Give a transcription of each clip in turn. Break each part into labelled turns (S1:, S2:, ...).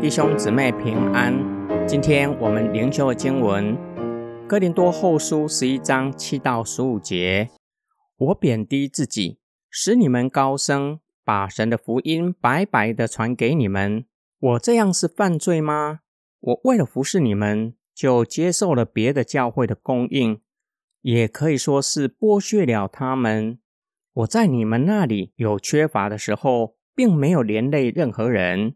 S1: 弟兄姊妹平安，今天我们灵修的经文《哥林多后书》十一章七到十五节。我贬低自己，使你们高升，把神的福音白白的传给你们。我这样是犯罪吗？我为了服侍你们，就接受了别的教会的供应，也可以说是剥削了他们。我在你们那里有缺乏的时候，并没有连累任何人。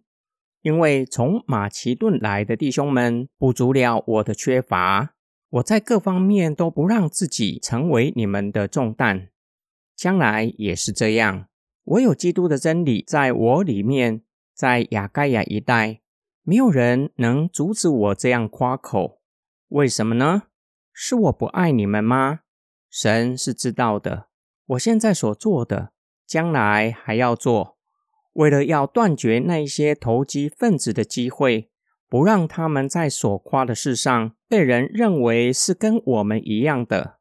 S1: 因为从马其顿来的弟兄们补足了我的缺乏，我在各方面都不让自己成为你们的重担，将来也是这样。我有基督的真理在我里面，在雅盖亚一带，没有人能阻止我这样夸口。为什么呢？是我不爱你们吗？神是知道的。我现在所做的，将来还要做。为了要断绝那些投机分子的机会，不让他们在所夸的事上被人认为是跟我们一样的，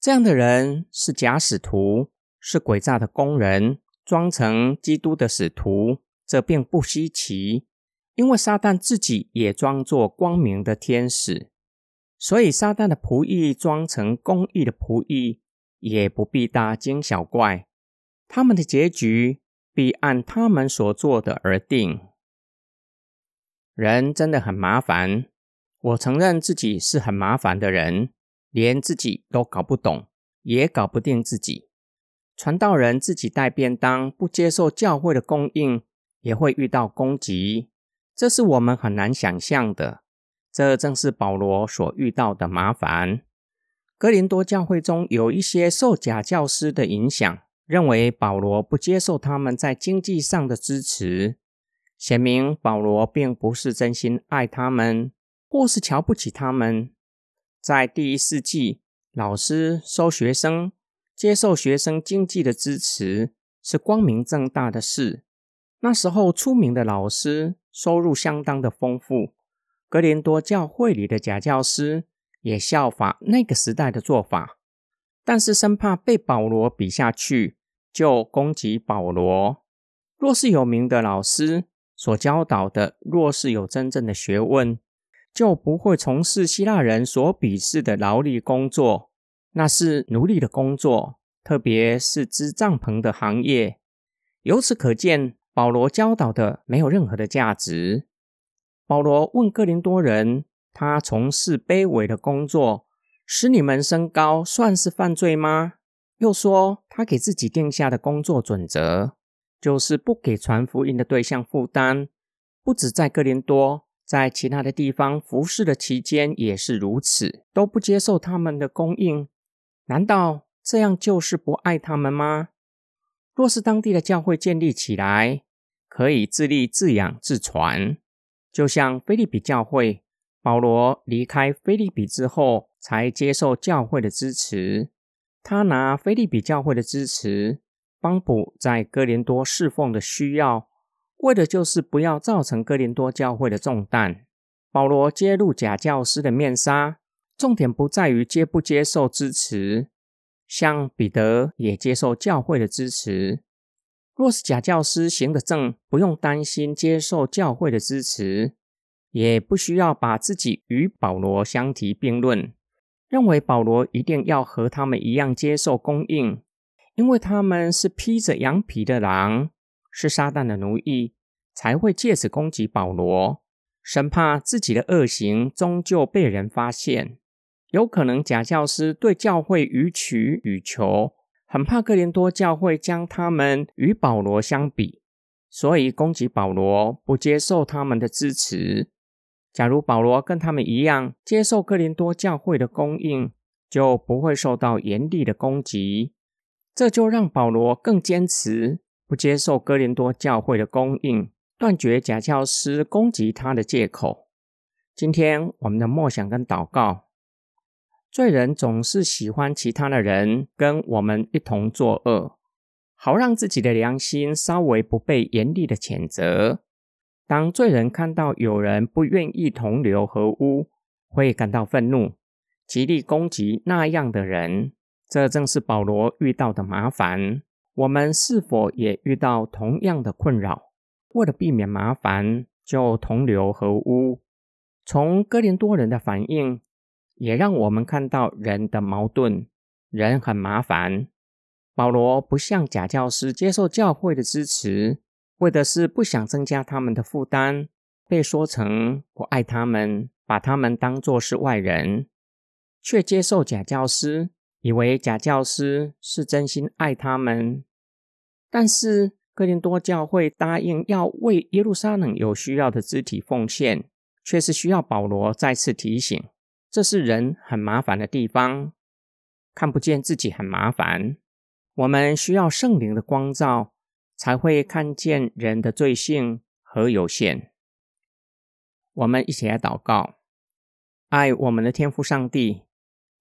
S1: 这样的人是假使徒，是诡诈的工人，装成基督的使徒，这并不稀奇，因为撒旦自己也装作光明的天使，所以撒旦的仆役装成公义的仆役，也不必大惊小怪，他们的结局。必按他们所做的而定。人真的很麻烦，我承认自己是很麻烦的人，连自己都搞不懂，也搞不定自己。传道人自己带便当，不接受教会的供应，也会遇到攻击，这是我们很难想象的。这正是保罗所遇到的麻烦。哥林多教会中有一些受假教师的影响。认为保罗不接受他们在经济上的支持，显明保罗并不是真心爱他们，或是瞧不起他们。在第一世纪，老师收学生、接受学生经济的支持是光明正大的事。那时候，出名的老师收入相当的丰富。格林多教会里的假教师也效法那个时代的做法，但是生怕被保罗比下去。就攻击保罗。若是有名的老师所教导的，若是有真正的学问，就不会从事希腊人所鄙视的劳力工作，那是奴隶的工作，特别是织帐篷的行业。由此可见，保罗教导的没有任何的价值。保罗问哥林多人：“他从事卑微的工作，使你们升高，算是犯罪吗？”又说，他给自己定下的工作准则，就是不给传福音的对象负担。不止在哥林多，在其他的地方服侍的期间也是如此，都不接受他们的供应。难道这样就是不爱他们吗？若是当地的教会建立起来，可以自立自养自传，就像菲利比教会，保罗离开菲利比之后，才接受教会的支持。他拿菲利比教会的支持，帮补在哥林多侍奉的需要，为的就是不要造成哥林多教会的重担。保罗揭露假教师的面纱，重点不在于接不接受支持，像彼得也接受教会的支持。若是假教师行得正，不用担心接受教会的支持，也不需要把自己与保罗相提并论。认为保罗一定要和他们一样接受供应，因为他们是披着羊皮的狼，是撒旦的奴役，才会借此攻击保罗，生怕自己的恶行终究被人发现。有可能假教师对教会予取予求，很怕哥林多教会将他们与保罗相比，所以攻击保罗，不接受他们的支持。假如保罗跟他们一样接受哥林多教会的供应，就不会受到严厉的攻击。这就让保罗更坚持不接受哥林多教会的供应，断绝假教师攻击他的借口。今天我们的默想跟祷告：罪人总是喜欢其他的人跟我们一同作恶，好让自己的良心稍微不被严厉的谴责。当罪人看到有人不愿意同流合污，会感到愤怒，极力攻击那样的人。这正是保罗遇到的麻烦。我们是否也遇到同样的困扰？为了避免麻烦，就同流合污。从哥林多人的反应，也让我们看到人的矛盾。人很麻烦。保罗不向假教师接受教会的支持，为的是不想增加他们的负担。被说成不爱他们，把他们当作是外人，却接受假教师，以为假教师是真心爱他们。但是哥林多教会答应要为耶路撒冷有需要的肢体奉献，却是需要保罗再次提醒：这是人很麻烦的地方，看不见自己很麻烦。我们需要圣灵的光照，才会看见人的罪性和有限。我们一起来祷告：爱我们的天父上帝，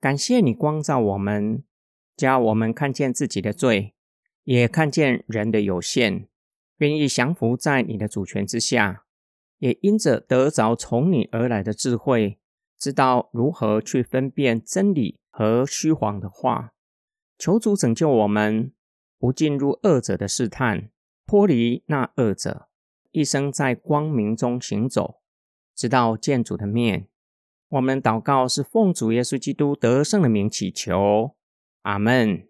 S1: 感谢你光照我们，叫我们看见自己的罪，也看见人的有限，愿意降服在你的主权之下，也因着得着从你而来的智慧，知道如何去分辨真理和虚谎的话。求主拯救我们，不进入恶者的试探，脱离那恶者，一生在光明中行走，直到见主的面。我们祷告是奉主耶稣基督得胜的名祈求，阿门。